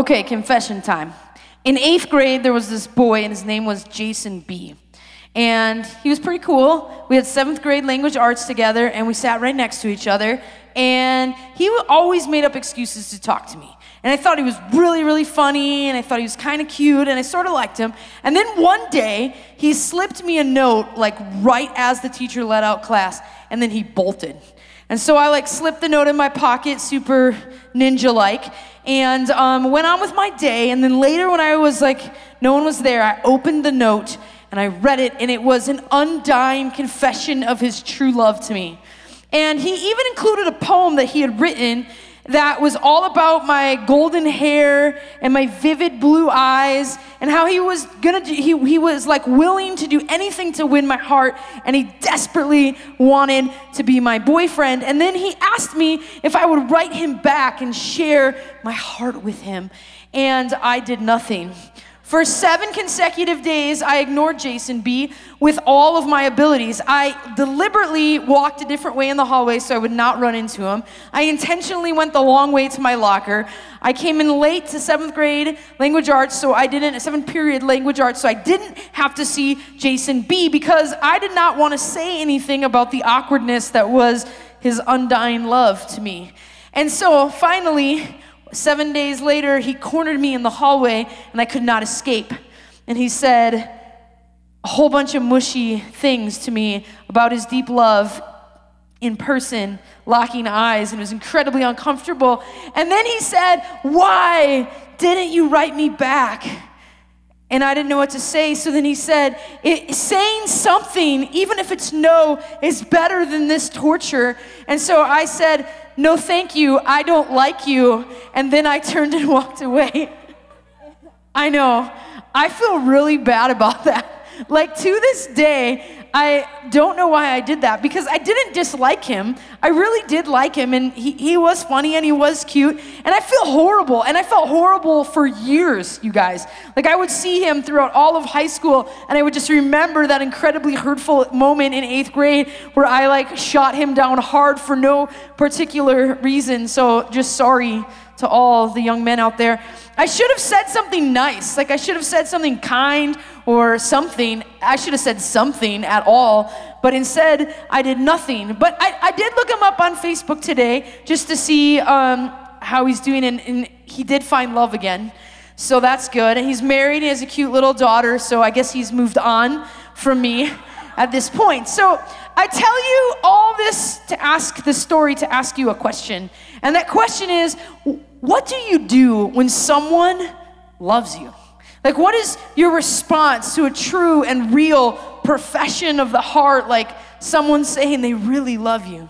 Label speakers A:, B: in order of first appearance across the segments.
A: Okay, confession time. In eighth grade, there was this boy, and his name was Jason B. And he was pretty cool. We had seventh grade language arts together, and we sat right next to each other. And he always made up excuses to talk to me. And I thought he was really, really funny, and I thought he was kind of cute, and I sort of liked him. And then one day, he slipped me a note, like right as the teacher let out class, and then he bolted. And so I like slipped the note in my pocket, super ninja like, and um, went on with my day. And then later, when I was like, no one was there, I opened the note and I read it, and it was an undying confession of his true love to me. And he even included a poem that he had written that was all about my golden hair and my vivid blue eyes and how he was gonna do, he, he was like willing to do anything to win my heart and he desperately wanted to be my boyfriend. And then he asked me if i would write him back and share my heart with him. And i did nothing for seven consecutive days, I ignored Jason B with all of my abilities. I deliberately walked a different way in the hallway so I would not run into him. I intentionally went the long way to my locker. I came in late to seventh grade language arts, so I didn't, seventh period language arts, so I didn't have to see Jason B because I did not want to say anything about the awkwardness that was his undying love to me. And so finally, Seven days later, he cornered me in the hallway and I could not escape. And he said a whole bunch of mushy things to me about his deep love in person, locking eyes, and it was incredibly uncomfortable. And then he said, Why didn't you write me back? And I didn't know what to say. So then he said, saying something, even if it's no, is better than this torture. And so I said, no, thank you, I don't like you. And then I turned and walked away. I know. I feel really bad about that. Like to this day, I don't know why I did that because I didn't dislike him. I really did like him and he, he was funny and he was cute. And I feel horrible. And I felt horrible for years, you guys. Like I would see him throughout all of high school and I would just remember that incredibly hurtful moment in eighth grade where I like shot him down hard for no particular reason. So just sorry to all the young men out there. I should have said something nice. Like I should have said something kind or something. I should have said something at all, but instead I did nothing. But I, I did look him up on Facebook today just to see um, how he's doing, and, and he did find love again. So that's good. And he's married, he has a cute little daughter, so I guess he's moved on from me at this point. So I tell you all this to ask the story to ask you a question. And that question is what do you do when someone loves you? Like, what is your response to a true and real profession of the heart, like someone saying they really love you?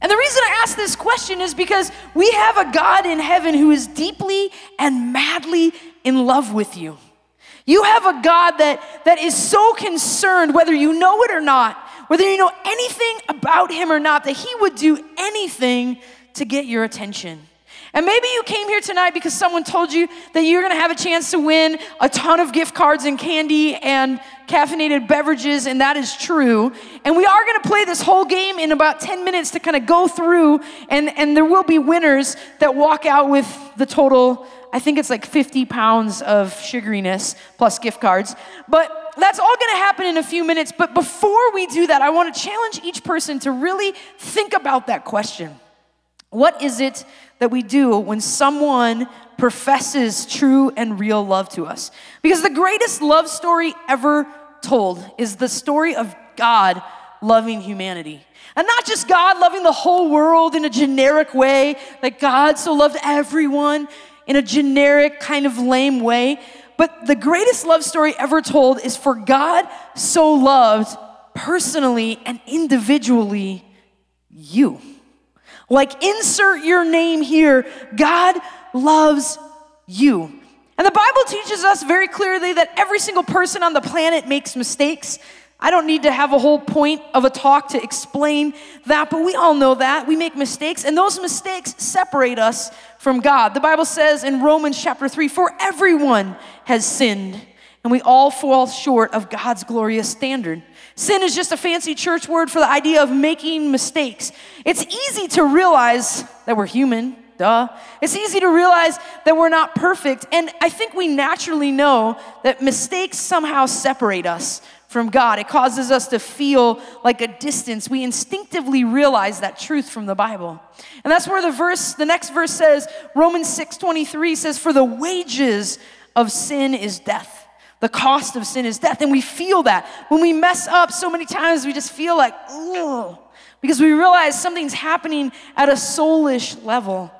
A: And the reason I ask this question is because we have a God in heaven who is deeply and madly in love with you. You have a God that, that is so concerned, whether you know it or not, whether you know anything about Him or not, that He would do anything to get your attention. And maybe you came here tonight because someone told you that you're gonna have a chance to win a ton of gift cards and candy and caffeinated beverages, and that is true. And we are gonna play this whole game in about 10 minutes to kind of go through, and, and there will be winners that walk out with the total, I think it's like 50 pounds of sugariness plus gift cards. But that's all gonna happen in a few minutes. But before we do that, I wanna challenge each person to really think about that question. What is it that we do when someone professes true and real love to us? Because the greatest love story ever told is the story of God loving humanity. And not just God loving the whole world in a generic way, like God so loved everyone in a generic, kind of lame way. But the greatest love story ever told is for God so loved personally and individually you. Like, insert your name here. God loves you. And the Bible teaches us very clearly that every single person on the planet makes mistakes. I don't need to have a whole point of a talk to explain that, but we all know that. We make mistakes, and those mistakes separate us from God. The Bible says in Romans chapter 3 For everyone has sinned, and we all fall short of God's glorious standard. Sin is just a fancy church word for the idea of making mistakes. It's easy to realize that we're human, Duh. It's easy to realize that we're not perfect. And I think we naturally know that mistakes somehow separate us from God. It causes us to feel like a distance. We instinctively realize that truth from the Bible. And that's where the verse, the next verse says, Romans 6 23 says, For the wages of sin is death. The cost of sin is death. And we feel that. When we mess up so many times, we just feel like, ugh, because we realize something's happening at a soulish level.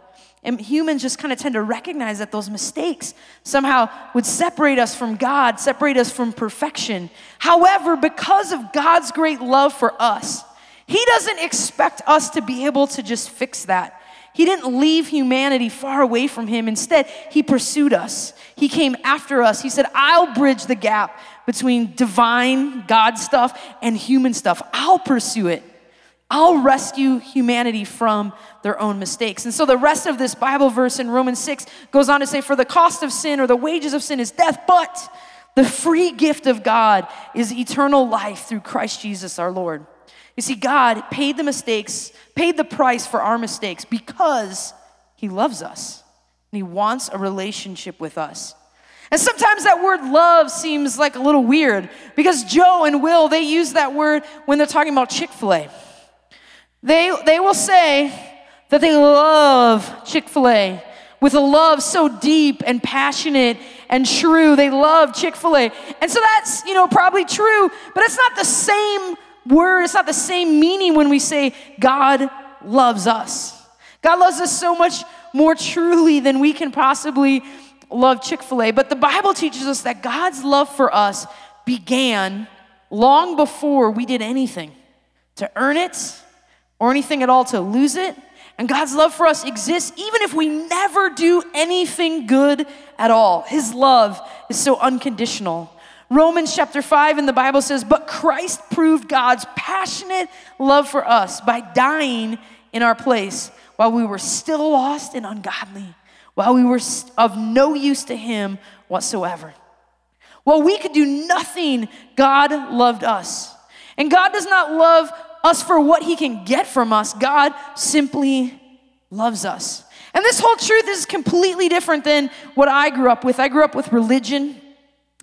A: And humans just kind of tend to recognize that those mistakes somehow would separate us from God, separate us from perfection. However, because of God's great love for us, He doesn't expect us to be able to just fix that. He didn't leave humanity far away from Him. Instead, He pursued us. He came after us. He said, I'll bridge the gap between divine God stuff and human stuff. I'll pursue it. I'll rescue humanity from their own mistakes. And so the rest of this Bible verse in Romans 6 goes on to say, For the cost of sin or the wages of sin is death, but the free gift of God is eternal life through Christ Jesus our Lord. You see, God paid the mistakes, paid the price for our mistakes because He loves us and He wants a relationship with us. And sometimes that word love seems like a little weird because Joe and Will, they use that word when they're talking about Chick fil A. They, they will say that they love Chick fil A with a love so deep and passionate and true. They love Chick fil A. And so that's, you know, probably true, but it's not the same word, it's not the same meaning when we say God loves us. God loves us so much more truly than we can possibly love Chick fil A. But the Bible teaches us that God's love for us began long before we did anything to earn it or anything at all to lose it. And God's love for us exists even if we never do anything good at all. His love is so unconditional. Romans chapter 5 in the Bible says, But Christ proved God's passionate love for us by dying in our place while we were still lost and ungodly, while we were of no use to Him whatsoever. While we could do nothing, God loved us. And God does not love us for what he can get from us. God simply loves us. And this whole truth is completely different than what I grew up with. I grew up with religion.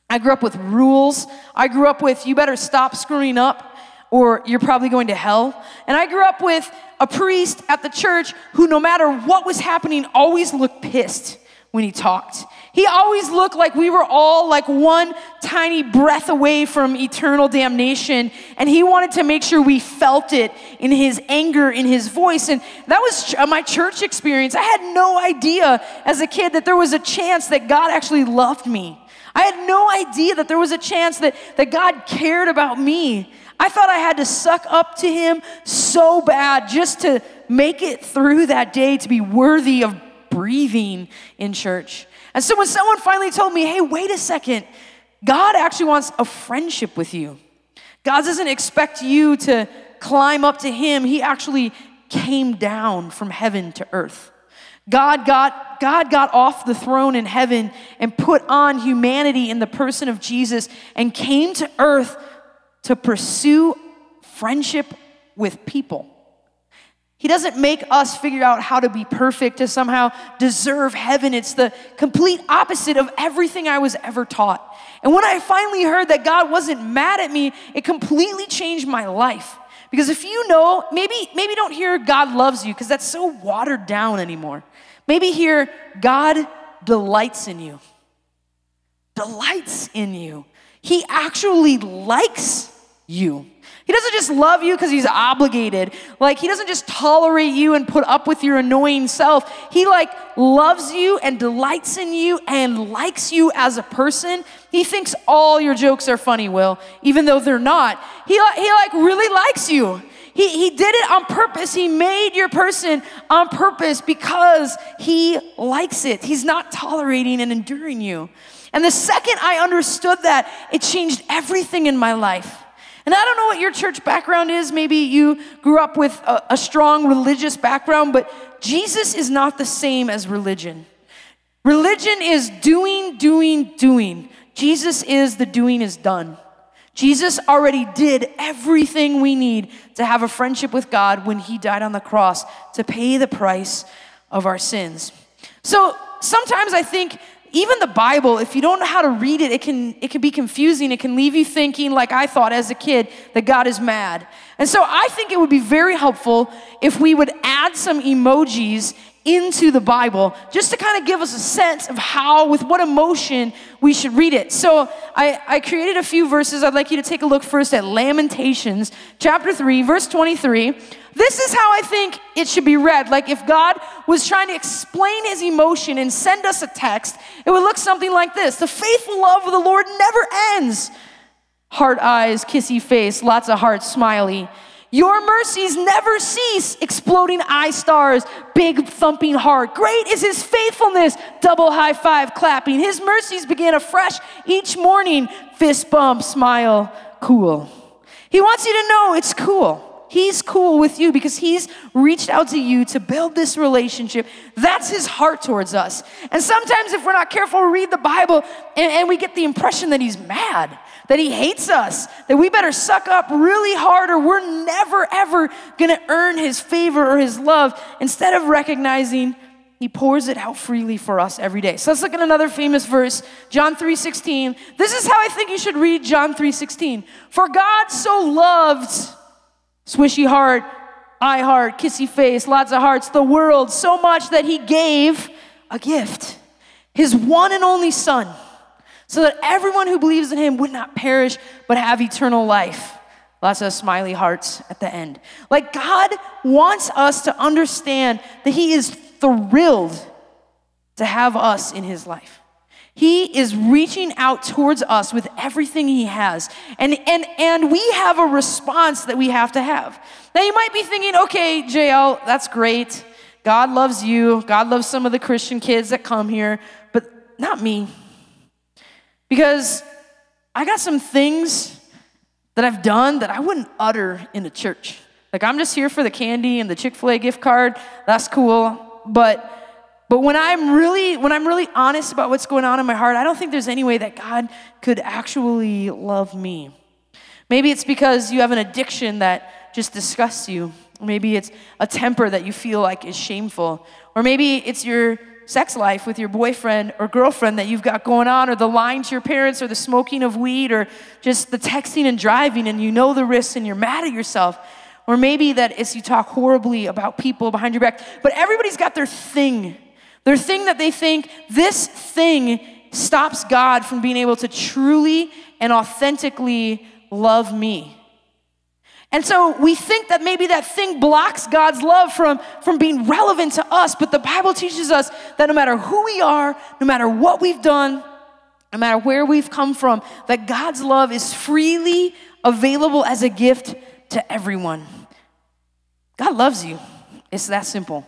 A: I grew up with rules. I grew up with you better stop screwing up or you're probably going to hell. And I grew up with a priest at the church who, no matter what was happening, always looked pissed when he talked. He always looked like we were all like one tiny breath away from eternal damnation. And he wanted to make sure we felt it in his anger, in his voice. And that was uh, my church experience. I had no idea as a kid that there was a chance that God actually loved me. I had no idea that there was a chance that, that God cared about me. I thought I had to suck up to him so bad just to make it through that day to be worthy of breathing in church. And so when someone finally told me, hey, wait a second, God actually wants a friendship with you. God doesn't expect you to climb up to Him, He actually came down from heaven to earth. God got, God got off the throne in heaven and put on humanity in the person of Jesus and came to earth to pursue friendship with people. He doesn't make us figure out how to be perfect to somehow deserve heaven. It's the complete opposite of everything I was ever taught. And when I finally heard that God wasn't mad at me, it completely changed my life. Because if you know, maybe maybe don't hear God loves you because that's so watered down anymore. Maybe hear God delights in you. Delights in you. He actually likes you. He doesn't just love you because he's obligated. Like he doesn't just tolerate you and put up with your annoying self. He like loves you and delights in you and likes you as a person. He thinks all your jokes are funny, Will, even though they're not. He, he like really likes you. He, he did it on purpose. He made your person on purpose because he likes it. He's not tolerating and enduring you. And the second I understood that, it changed everything in my life. And I don't know what your church background is. Maybe you grew up with a, a strong religious background, but Jesus is not the same as religion. Religion is doing, doing, doing. Jesus is the doing is done. Jesus already did everything we need to have a friendship with God when he died on the cross to pay the price of our sins. So sometimes I think even the Bible, if you don't know how to read it, it can, it can be confusing. It can leave you thinking, like I thought as a kid, that God is mad. And so I think it would be very helpful if we would add some emojis into the Bible just to kind of give us a sense of how, with what emotion we should read it. So I, I created a few verses. I'd like you to take a look first at Lamentations chapter 3, verse 23. This is how I think it should be read. Like if God was trying to explain his emotion and send us a text, it would look something like this The faithful love of the Lord never ends. Heart eyes, kissy face, lots of hearts, smiley. Your mercies never cease, exploding eye stars, big thumping heart. Great is his faithfulness, double high five clapping. His mercies begin afresh each morning, fist bump, smile, cool. He wants you to know it's cool. He's cool with you because he's reached out to you to build this relationship. That's his heart towards us. And sometimes, if we're not careful, we read the Bible and, and we get the impression that he's mad that he hates us, that we better suck up really hard or we're never, ever gonna earn his favor or his love, instead of recognizing he pours it out freely for us every day. So let's look at another famous verse, John 3:16. This is how I think you should read John 3:16. For God so loved swishy heart, eye heart, kissy face, lots of hearts, the world so much that he gave a gift. His one and only son so that everyone who believes in him would not perish but have eternal life. Lots of smiley hearts at the end. Like God wants us to understand that he is thrilled to have us in his life. He is reaching out towards us with everything he has. And, and, and we have a response that we have to have. Now you might be thinking, okay, JL, that's great. God loves you. God loves some of the Christian kids that come here, but not me. Because I got some things that I've done that I wouldn't utter in a church. Like I'm just here for the candy and the Chick-fil-A gift card. That's cool. But but when I'm really when I'm really honest about what's going on in my heart, I don't think there's any way that God could actually love me. Maybe it's because you have an addiction that just disgusts you. Maybe it's a temper that you feel like is shameful. Or maybe it's your sex life with your boyfriend or girlfriend that you've got going on, or the lying to your parents, or the smoking of weed, or just the texting and driving, and you know the risks and you're mad at yourself. Or maybe that it's you talk horribly about people behind your back. But everybody's got their thing, their thing that they think this thing stops God from being able to truly and authentically love me. And so we think that maybe that thing blocks God's love from, from being relevant to us, but the Bible teaches us that no matter who we are, no matter what we've done, no matter where we've come from, that God's love is freely available as a gift to everyone. God loves you. It's that simple.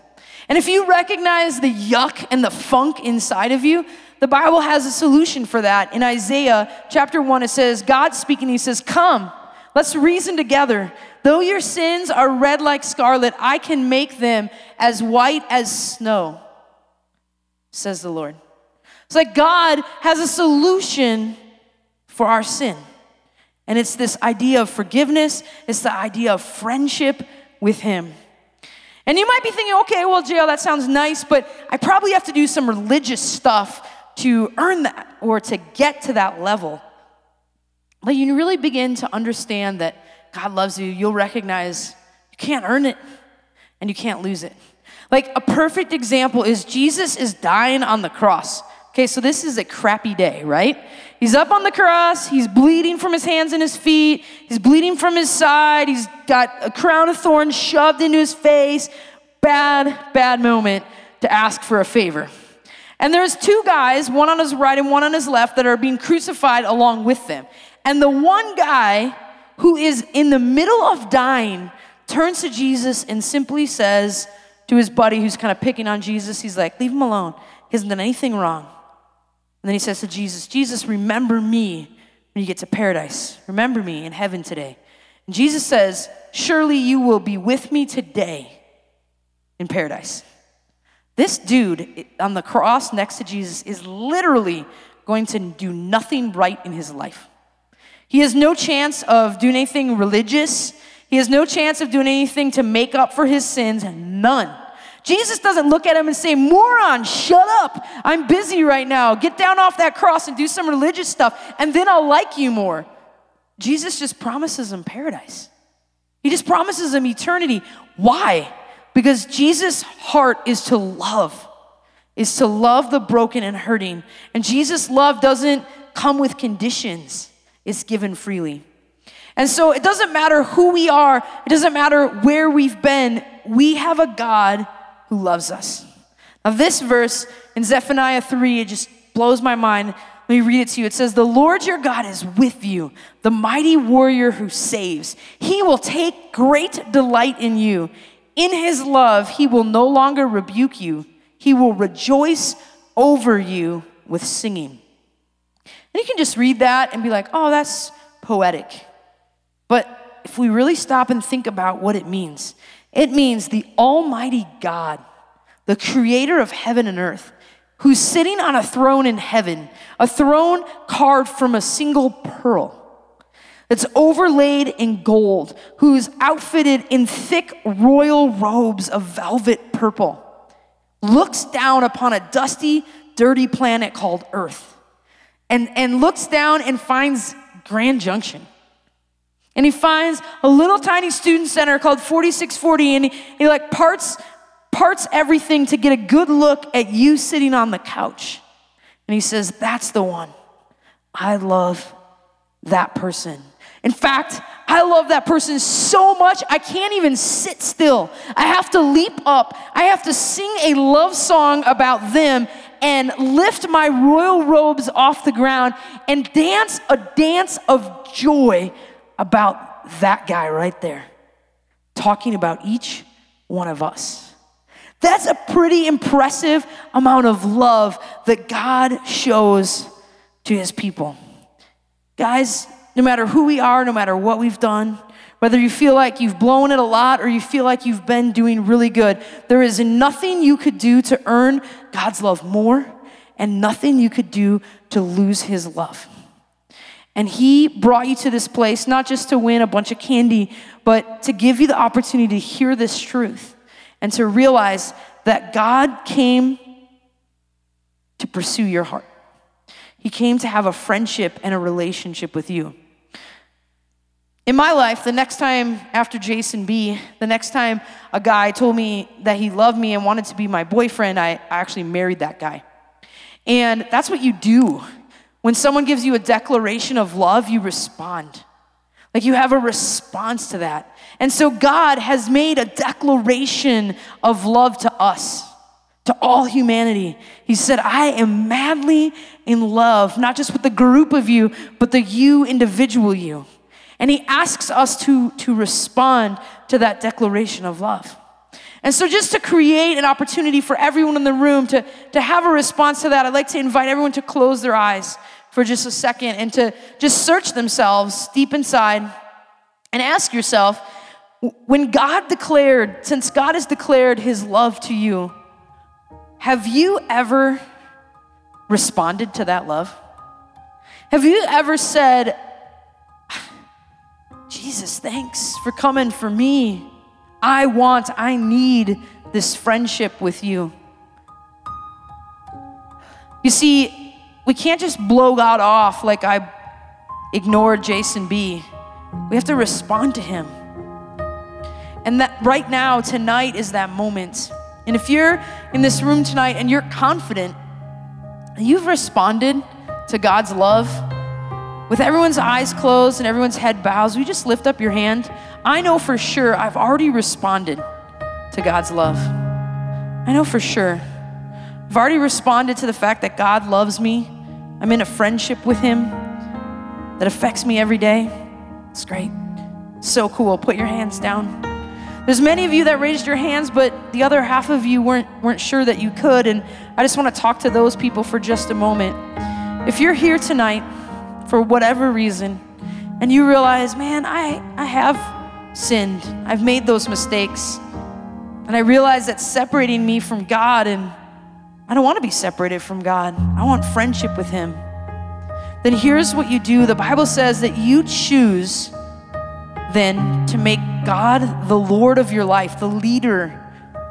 A: And if you recognize the yuck and the funk inside of you, the Bible has a solution for that. In Isaiah chapter 1, it says, God speaking, He says, Come. Let's reason together. Though your sins are red like scarlet, I can make them as white as snow, says the Lord. It's like God has a solution for our sin. And it's this idea of forgiveness, it's the idea of friendship with Him. And you might be thinking, okay, well, JL, that sounds nice, but I probably have to do some religious stuff to earn that or to get to that level. But you really begin to understand that God loves you, you'll recognize you can't earn it and you can't lose it. Like a perfect example is Jesus is dying on the cross. Okay, so this is a crappy day, right? He's up on the cross, he's bleeding from his hands and his feet, he's bleeding from his side, he's got a crown of thorns shoved into his face. Bad, bad moment to ask for a favor. And there's two guys, one on his right and one on his left, that are being crucified along with them. And the one guy who is in the middle of dying turns to Jesus and simply says to his buddy who's kind of picking on Jesus, he's like, Leave him alone. He hasn't done anything wrong. And then he says to Jesus, Jesus, remember me when you get to paradise. Remember me in heaven today. And Jesus says, Surely you will be with me today in paradise. This dude on the cross next to Jesus is literally going to do nothing right in his life. He has no chance of doing anything religious. He has no chance of doing anything to make up for his sins. None. Jesus doesn't look at him and say, Moron, shut up. I'm busy right now. Get down off that cross and do some religious stuff, and then I'll like you more. Jesus just promises him paradise. He just promises him eternity. Why? Because Jesus' heart is to love, is to love the broken and hurting. And Jesus' love doesn't come with conditions, it's given freely. And so it doesn't matter who we are, it doesn't matter where we've been, we have a God who loves us. Now, this verse in Zephaniah 3, it just blows my mind. Let me read it to you. It says, The Lord your God is with you, the mighty warrior who saves. He will take great delight in you. In his love, he will no longer rebuke you, he will rejoice over you with singing. And you can just read that and be like, oh, that's poetic. But if we really stop and think about what it means, it means the Almighty God, the creator of heaven and earth, who's sitting on a throne in heaven, a throne carved from a single pearl that's overlaid in gold, who's outfitted in thick royal robes of velvet purple, looks down upon a dusty, dirty planet called Earth, and, and looks down and finds Grand Junction. And he finds a little tiny student center called 4640, and he, he like parts, parts everything to get a good look at you sitting on the couch. And he says, That's the one. I love that person. In fact, I love that person so much, I can't even sit still. I have to leap up. I have to sing a love song about them and lift my royal robes off the ground and dance a dance of joy about that guy right there, talking about each one of us. That's a pretty impressive amount of love that God shows to his people. Guys, no matter who we are, no matter what we've done, whether you feel like you've blown it a lot or you feel like you've been doing really good, there is nothing you could do to earn God's love more and nothing you could do to lose his love. And he brought you to this place not just to win a bunch of candy, but to give you the opportunity to hear this truth and to realize that God came to pursue your heart. He came to have a friendship and a relationship with you. In my life, the next time after Jason B, the next time a guy told me that he loved me and wanted to be my boyfriend, I actually married that guy. And that's what you do. When someone gives you a declaration of love, you respond. Like you have a response to that. And so God has made a declaration of love to us, to all humanity. He said, I am madly in love, not just with the group of you, but the you individual you. And he asks us to, to respond to that declaration of love. And so, just to create an opportunity for everyone in the room to, to have a response to that, I'd like to invite everyone to close their eyes for just a second and to just search themselves deep inside and ask yourself when God declared, since God has declared his love to you, have you ever responded to that love? Have you ever said, Jesus, thanks for coming for me. I want, I need this friendship with you. You see, we can't just blow God off like I ignored Jason B. We have to respond to him. And that right now, tonight is that moment. And if you're in this room tonight and you're confident, you've responded to God's love, with everyone's eyes closed and everyone's head bows, we just lift up your hand. I know for sure I've already responded to God's love. I know for sure. I've already responded to the fact that God loves me. I'm in a friendship with Him that affects me every day. It's great. So cool. Put your hands down. There's many of you that raised your hands, but the other half of you weren't, weren't sure that you could. And I just want to talk to those people for just a moment. If you're here tonight, for whatever reason, and you realize, man, I, I have sinned, I've made those mistakes, and I realize that's separating me from God, and I don't want to be separated from God. I want friendship with Him. Then here's what you do the Bible says that you choose then to make God the Lord of your life, the leader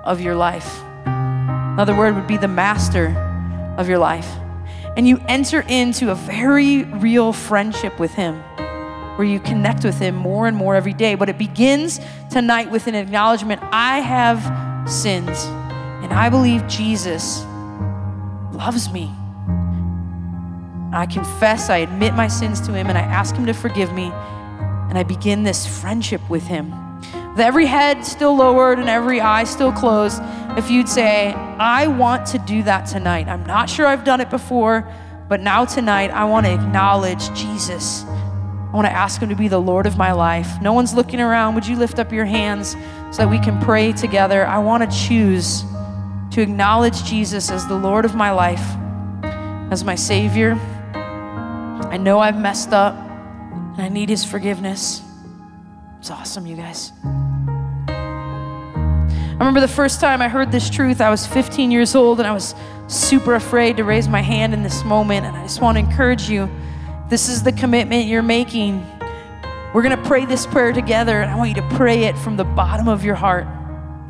A: of your life. Another word would be the master of your life. And you enter into a very real friendship with Him where you connect with Him more and more every day. But it begins tonight with an acknowledgement I have sins, and I believe Jesus loves me. I confess, I admit my sins to Him, and I ask Him to forgive me, and I begin this friendship with Him. With every head still lowered and every eye still closed, if you'd say, I want to do that tonight. I'm not sure I've done it before, but now tonight I want to acknowledge Jesus. I want to ask Him to be the Lord of my life. No one's looking around. Would you lift up your hands so that we can pray together? I want to choose to acknowledge Jesus as the Lord of my life, as my Savior. I know I've messed up and I need His forgiveness. It's awesome, you guys. I remember the first time I heard this truth, I was 15 years old and I was super afraid to raise my hand in this moment. And I just want to encourage you this is the commitment you're making. We're going to pray this prayer together, and I want you to pray it from the bottom of your heart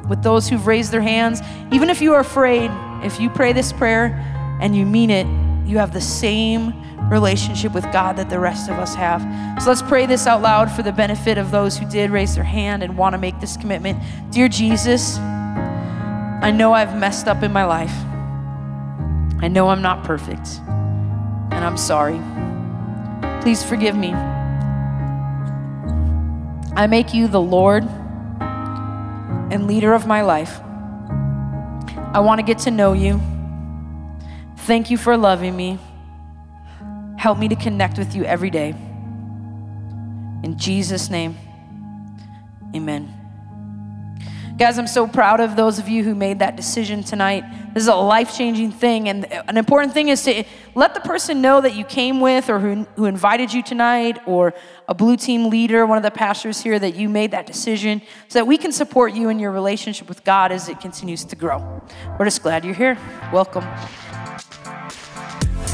A: with those who've raised their hands. Even if you are afraid, if you pray this prayer and you mean it, you have the same relationship with God that the rest of us have. So let's pray this out loud for the benefit of those who did raise their hand and want to make this commitment. Dear Jesus, I know I've messed up in my life. I know I'm not perfect, and I'm sorry. Please forgive me. I make you the Lord and leader of my life. I want to get to know you. Thank you for loving me. Help me to connect with you every day. In Jesus' name, amen. Guys, I'm so proud of those of you who made that decision tonight. This is a life changing thing. And an important thing is to let the person know that you came with or who, who invited you tonight or a blue team leader, one of the pastors here, that you made that decision so that we can support you in your relationship with God as it continues to grow. We're just glad you're here. Welcome.